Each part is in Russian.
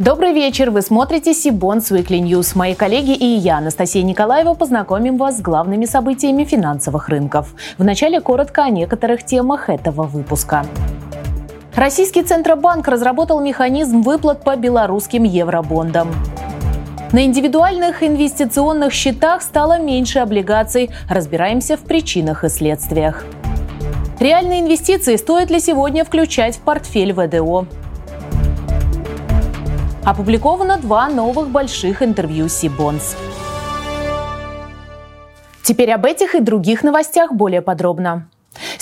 Добрый вечер. Вы смотрите Сибонс Weekly News. Мои коллеги и я, Анастасия Николаева, познакомим вас с главными событиями финансовых рынков. Вначале коротко о некоторых темах этого выпуска. Российский Центробанк разработал механизм выплат по белорусским евробондам. На индивидуальных инвестиционных счетах стало меньше облигаций. Разбираемся в причинах и следствиях. Реальные инвестиции стоит ли сегодня включать в портфель ВДО? Опубликовано два новых больших интервью Сибонс. Теперь об этих и других новостях более подробно.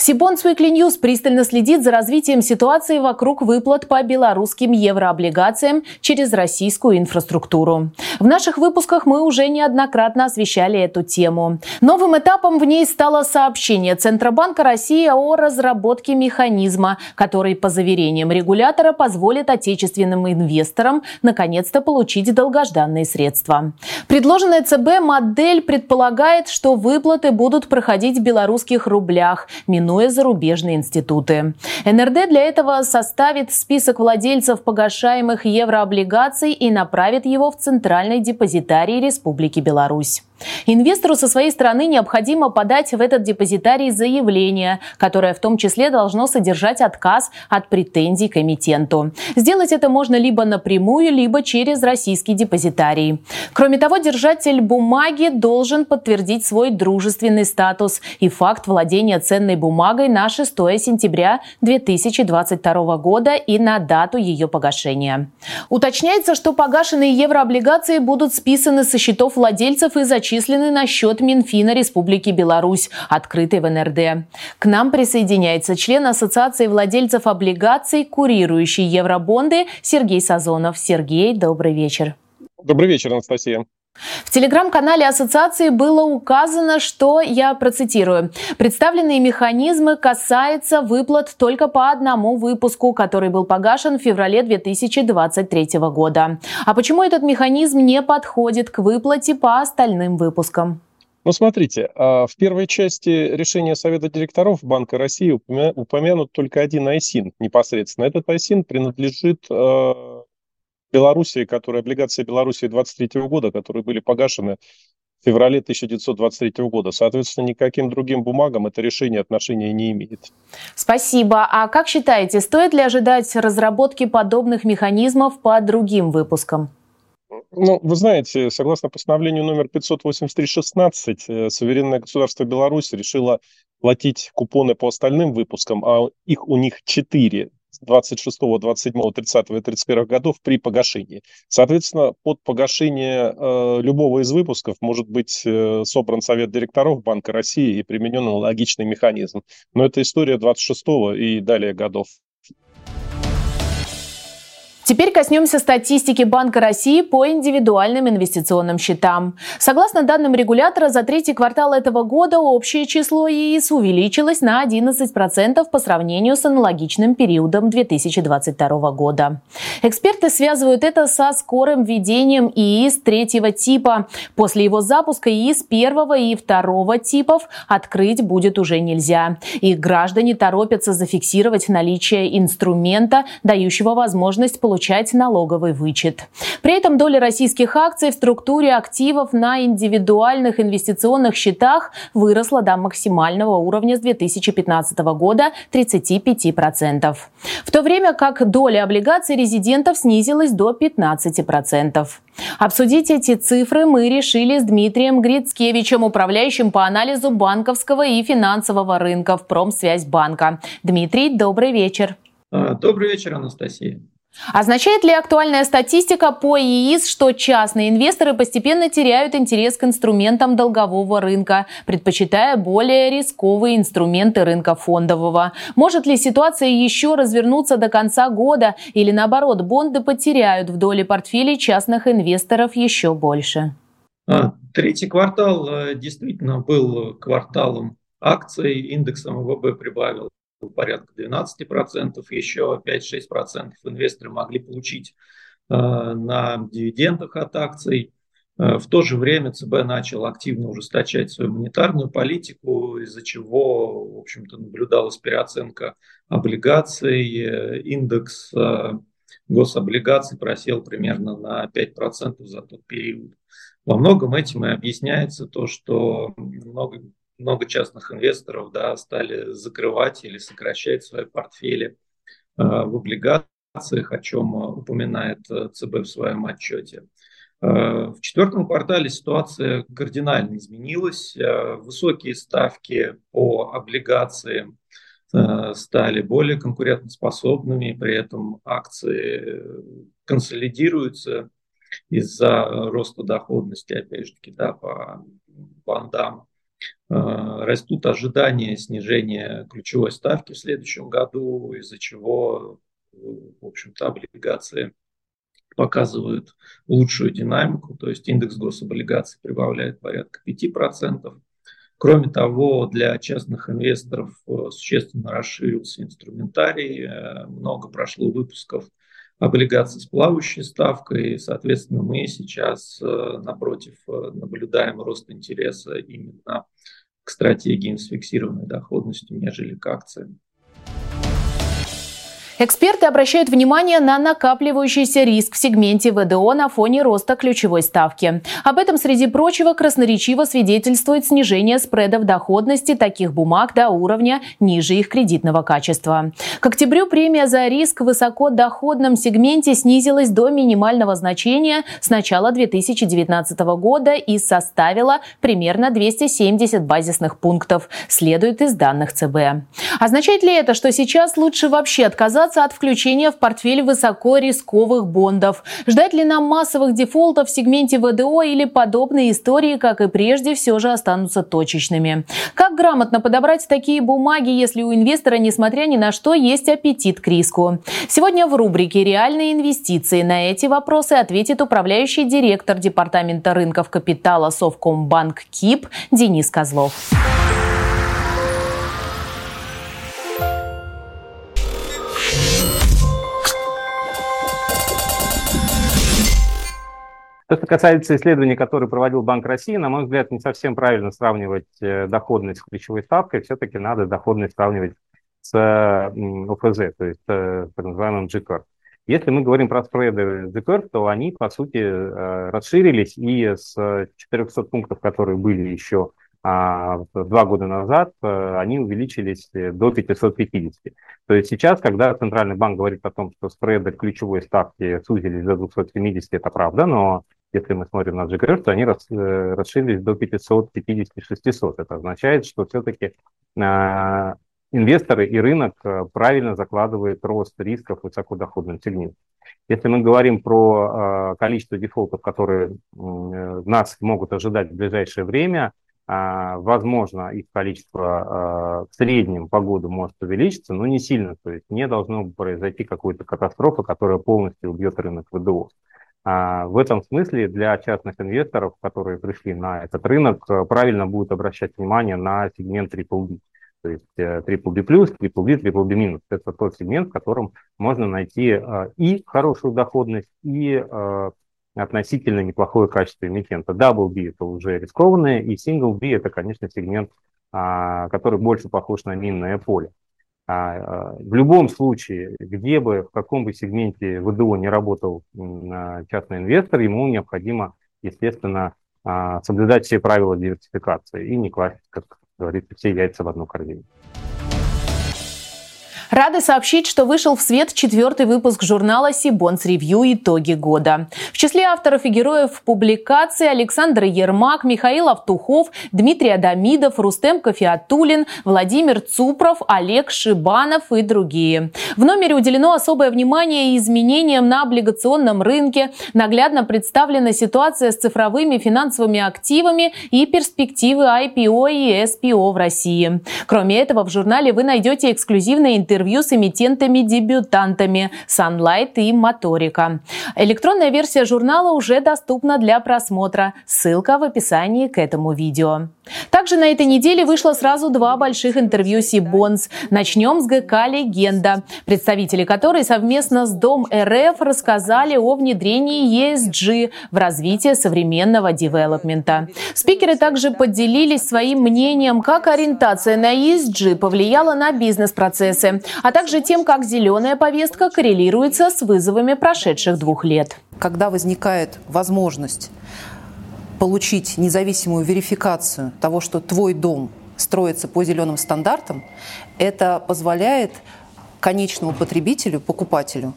Сибонс Weekly News пристально следит за развитием ситуации вокруг выплат по белорусским еврооблигациям через российскую инфраструктуру. В наших выпусках мы уже неоднократно освещали эту тему. Новым этапом в ней стало сообщение Центробанка России о разработке механизма, который, по заверениям регулятора, позволит отечественным инвесторам наконец-то получить долгожданные средства. Предложенная ЦБ модель предполагает, что выплаты будут проходить в белорусских рублях, минуя зарубежные институты. НРД для этого составит список владельцев погашаемых еврооблигаций и направит его в Центральный депозитарий Республики Беларусь. Инвестору со своей стороны необходимо подать в этот депозитарий заявление, которое в том числе должно содержать отказ от претензий к эмитенту. Сделать это можно либо напрямую, либо через российский депозитарий. Кроме того, держатель бумаги должен подтвердить свой дружественный статус и факт владения ценной бумагой на 6 сентября 2022 года и на дату ее погашения. Уточняется, что погашенные еврооблигации будут списаны со счетов владельцев и зачислены зачислены на счет Минфина Республики Беларусь, открытый в НРД. К нам присоединяется член Ассоциации владельцев облигаций, курирующий евробонды Сергей Сазонов. Сергей, добрый вечер. Добрый вечер, Анастасия. В телеграм-канале ассоциации было указано, что, я процитирую, представленные механизмы касаются выплат только по одному выпуску, который был погашен в феврале 2023 года. А почему этот механизм не подходит к выплате по остальным выпускам? Ну, смотрите, а, в первой части решения Совета директоров Банка России упомянут только один АйСИН непосредственно. Этот АйСИН принадлежит а, Белоруссии, которые, облигации Белоруссии 23 года, которые были погашены в феврале 1923 года. Соответственно, никаким другим бумагам это решение отношения не имеет. Спасибо. А как считаете, стоит ли ожидать разработки подобных механизмов по другим выпускам? Ну, вы знаете, согласно постановлению номер 583-16, э, суверенное государство Беларусь решило платить купоны по остальным выпускам, а их у них четыре 26, 27, 30 и 31 годов при погашении. Соответственно, под погашение э, любого из выпусков может быть э, собран совет директоров Банка России и применен аналогичный механизм. Но это история 26 и далее годов. Теперь коснемся статистики Банка России по индивидуальным инвестиционным счетам. Согласно данным регулятора, за третий квартал этого года общее число ИИС увеличилось на 11% по сравнению с аналогичным периодом 2022 года. Эксперты связывают это со скорым введением ИИС третьего типа. После его запуска ИИС первого и второго типов открыть будет уже нельзя. И граждане торопятся зафиксировать наличие инструмента, дающего возможность получить получать налоговый вычет. При этом доля российских акций в структуре активов на индивидуальных инвестиционных счетах выросла до максимального уровня с 2015 года 35%. В то время как доля облигаций резидентов снизилась до 15%. Обсудить эти цифры мы решили с Дмитрием Грицкевичем, управляющим по анализу банковского и финансового рынка в Промсвязьбанка. Дмитрий, добрый вечер. А, добрый вечер, Анастасия. Означает ли актуальная статистика по ИИС, что частные инвесторы постепенно теряют интерес к инструментам долгового рынка, предпочитая более рисковые инструменты рынка фондового? Может ли ситуация еще развернуться до конца года или наоборот, бонды потеряют в доле портфелей частных инвесторов еще больше? А, третий квартал э, действительно был кварталом акций, индексом ВВП прибавил порядка 12%, еще 5-6% инвесторы могли получить э, на дивидендах от акций. Э, в то же время ЦБ начал активно ужесточать свою монетарную политику, из-за чего, в общем-то, наблюдалась переоценка облигаций, э, индекс гособлигаций просел примерно на 5% за тот период. Во многом этим и объясняется то, что много, много частных инвесторов да, стали закрывать или сокращать свои портфели э, в облигациях, о чем упоминает э, ЦБ в своем отчете. Э, в четвертом квартале ситуация кардинально изменилась. Э, высокие ставки по облигациям э, стали более конкурентоспособными, при этом акции консолидируются из-за роста доходности, опять же таки, да, по бандам. Растут ожидания снижения ключевой ставки в следующем году, из-за чего, в общем-то, облигации показывают лучшую динамику, то есть индекс гособлигаций прибавляет порядка 5%. Кроме того, для частных инвесторов э, существенно расширился инструментарий, э, много прошло выпусков облигаций с плавающей ставкой, и, соответственно, мы сейчас, э, напротив, наблюдаем рост интереса именно к стратегиям с фиксированной доходностью, нежели к акциям. Эксперты обращают внимание на накапливающийся риск в сегменте ВДО на фоне роста ключевой ставки. Об этом, среди прочего, красноречиво свидетельствует снижение спредов доходности таких бумаг до уровня ниже их кредитного качества. К октябрю премия за риск в высокодоходном сегменте снизилась до минимального значения с начала 2019 года и составила примерно 270 базисных пунктов, следует из данных ЦБ. Означает ли это, что сейчас лучше вообще отказаться отказаться от включения в портфель высокорисковых бондов. Ждать ли нам массовых дефолтов в сегменте ВДО или подобные истории, как и прежде, все же останутся точечными. Как грамотно подобрать такие бумаги, если у инвестора, несмотря ни на что, есть аппетит к риску? Сегодня в рубрике «Реальные инвестиции» на эти вопросы ответит управляющий директор Департамента рынков капитала Совкомбанк КИП Денис Козлов. То, что касается исследований, которые проводил Банк России, на мой взгляд, не совсем правильно сравнивать э, доходность с ключевой ставкой. Все-таки надо доходность сравнивать с ОФЗ, то есть э, так называемым GCR. Если мы говорим про спреды GCR, то они, по сути, э, расширились, и с 400 пунктов, которые были еще а два года назад они увеличились до 550. То есть сейчас, когда Центральный банк говорит о том, что спреды ключевой ставки сузились до 270, это правда, но если мы смотрим на то они рас, э, расширились до 550-600. Это означает, что все-таки э, инвесторы и рынок э, правильно закладывают рост рисков в высокодоходном сегменте. Если мы говорим про э, количество дефолтов, которые э, нас могут ожидать в ближайшее время, э, возможно, их количество э, в среднем по году может увеличиться, но не сильно. То есть не должно произойти какой-то катастрофа, которая полностью убьет рынок ВДО. А, в этом смысле для частных инвесторов, которые пришли на этот рынок, э, правильно будет обращать внимание на сегмент BBB. То есть BBB+, BBB, BBB-. Это тот сегмент, в котором можно найти э, и хорошую доходность, и э, относительно неплохое качество эмитента. Double B – это уже рискованное, и Single B – это, конечно, сегмент, а, который больше похож на минное поле. А, а, в любом случае, где бы, в каком бы сегменте ВДО не работал частный инвестор, ему необходимо, естественно, а, соблюдать все правила диверсификации и не класть, как говорится, все яйца в одну корзину. Рады сообщить, что вышел в свет четвертый выпуск журнала «Сибонс Ревью. Итоги года». В числе авторов и героев публикации Александр Ермак, Михаил Автухов, Дмитрий Адамидов, Рустем Кофеатулин, Владимир Цупров, Олег Шибанов и другие. В номере уделено особое внимание изменениям на облигационном рынке. Наглядно представлена ситуация с цифровыми финансовыми активами и перспективы IPO и SPO в России. Кроме этого, в журнале вы найдете эксклюзивное интервью интервью с эмитентами-дебютантами Sunlight и Моторика. Электронная версия журнала уже доступна для просмотра. Ссылка в описании к этому видео. Также на этой неделе вышло сразу два больших интервью Сибонс. Начнем с ГК «Легенда», представители которой совместно с Дом РФ рассказали о внедрении ESG в развитие современного девелопмента. Спикеры также поделились своим мнением, как ориентация на ESG повлияла на бизнес-процессы, а также тем, как зеленая повестка коррелируется с вызовами прошедших двух лет. Когда возникает возможность получить независимую верификацию того, что твой дом строится по зеленым стандартам, это позволяет конечному потребителю, покупателю,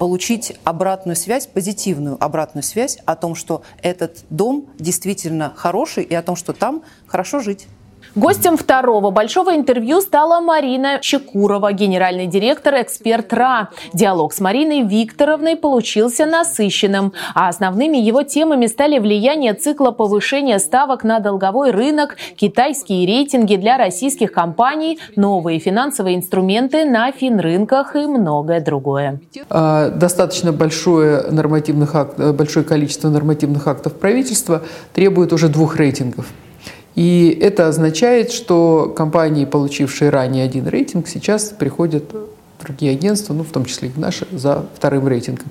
получить обратную связь, позитивную обратную связь о том, что этот дом действительно хороший и о том, что там хорошо жить. Гостем второго большого интервью стала Марина Чекурова, генеральный директор «Эксперт РА». Диалог с Мариной Викторовной получился насыщенным, а основными его темами стали влияние цикла повышения ставок на долговой рынок, китайские рейтинги для российских компаний, новые финансовые инструменты на финрынках и многое другое. А, достаточно большое, нормативных акт, большое количество нормативных актов правительства требует уже двух рейтингов – и это означает, что компании, получившие ранее один рейтинг, сейчас приходят другие агентства, ну, в том числе и наши, за вторым рейтингом.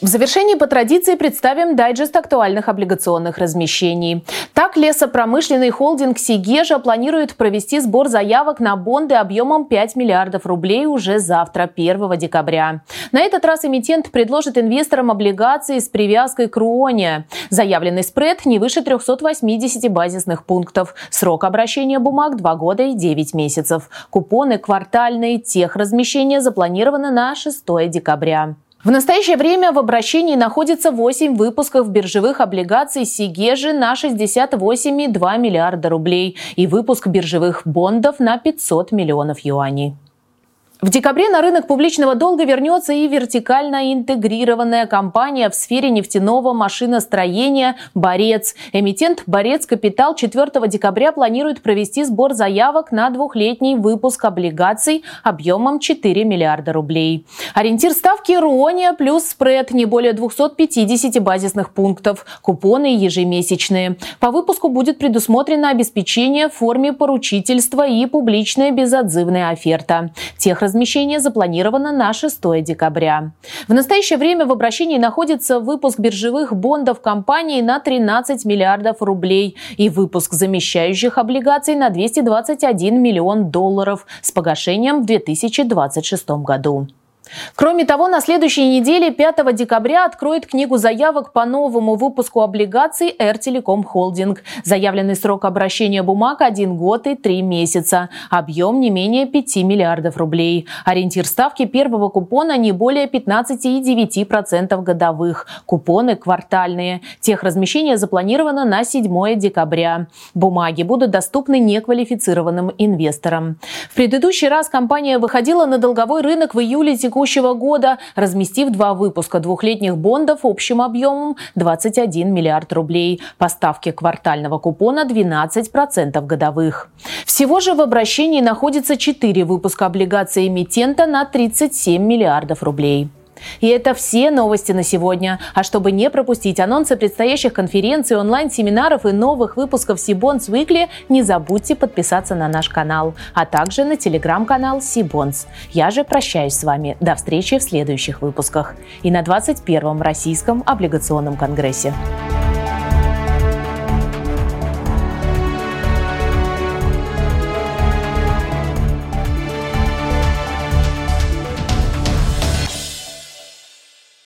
В завершении по традиции представим дайджест актуальных облигационных размещений. Так, лесопромышленный холдинг «Сигежа» планирует провести сбор заявок на бонды объемом 5 миллиардов рублей уже завтра, 1 декабря. На этот раз эмитент предложит инвесторам облигации с привязкой к РУОНе. Заявленный спред не выше 380 базисных пунктов. Срок обращения бумаг 2 года и 9 месяцев. Купоны квартальные техразмещения запланированы на 6 декабря. В настоящее время в обращении находится 8 выпусков биржевых облигаций Сигежи на 68,2 миллиарда рублей и выпуск биржевых бондов на 500 миллионов юаней. В декабре на рынок публичного долга вернется и вертикально интегрированная компания в сфере нефтяного машиностроения «Борец». Эмитент «Борец Капитал» 4 декабря планирует провести сбор заявок на двухлетний выпуск облигаций объемом 4 миллиарда рублей. Ориентир ставки «Руония» плюс спред не более 250 базисных пунктов. Купоны ежемесячные. По выпуску будет предусмотрено обеспечение в форме поручительства и публичная безотзывная оферта. Тех размещение запланировано на 6 декабря. В настоящее время в обращении находится выпуск биржевых бондов компании на 13 миллиардов рублей и выпуск замещающих облигаций на 221 миллион долларов с погашением в 2026 году. Кроме того, на следующей неделе, 5 декабря, откроет книгу заявок по новому выпуску облигаций Telecom Holding. Заявленный срок обращения бумаг – 1 год и 3 месяца. Объем не менее 5 миллиардов рублей. Ориентир ставки первого купона не более 15,9% годовых. Купоны квартальные. Техразмещение запланировано на 7 декабря. Бумаги будут доступны неквалифицированным инвесторам. В предыдущий раз компания выходила на долговой рынок в июле текущего года, разместив два выпуска двухлетних бондов общим объемом 21 миллиард рублей. Поставки квартального купона 12% годовых. Всего же в обращении находится 4 выпуска облигаций эмитента на 37 миллиардов рублей. И это все новости на сегодня. А чтобы не пропустить анонсы предстоящих конференций, онлайн-семинаров и новых выпусков Сибонс Weekly, не забудьте подписаться на наш канал, а также на телеграм-канал Сибонс. Я же прощаюсь с вами. До встречи в следующих выпусках и на 21-м Российском облигационном конгрессе.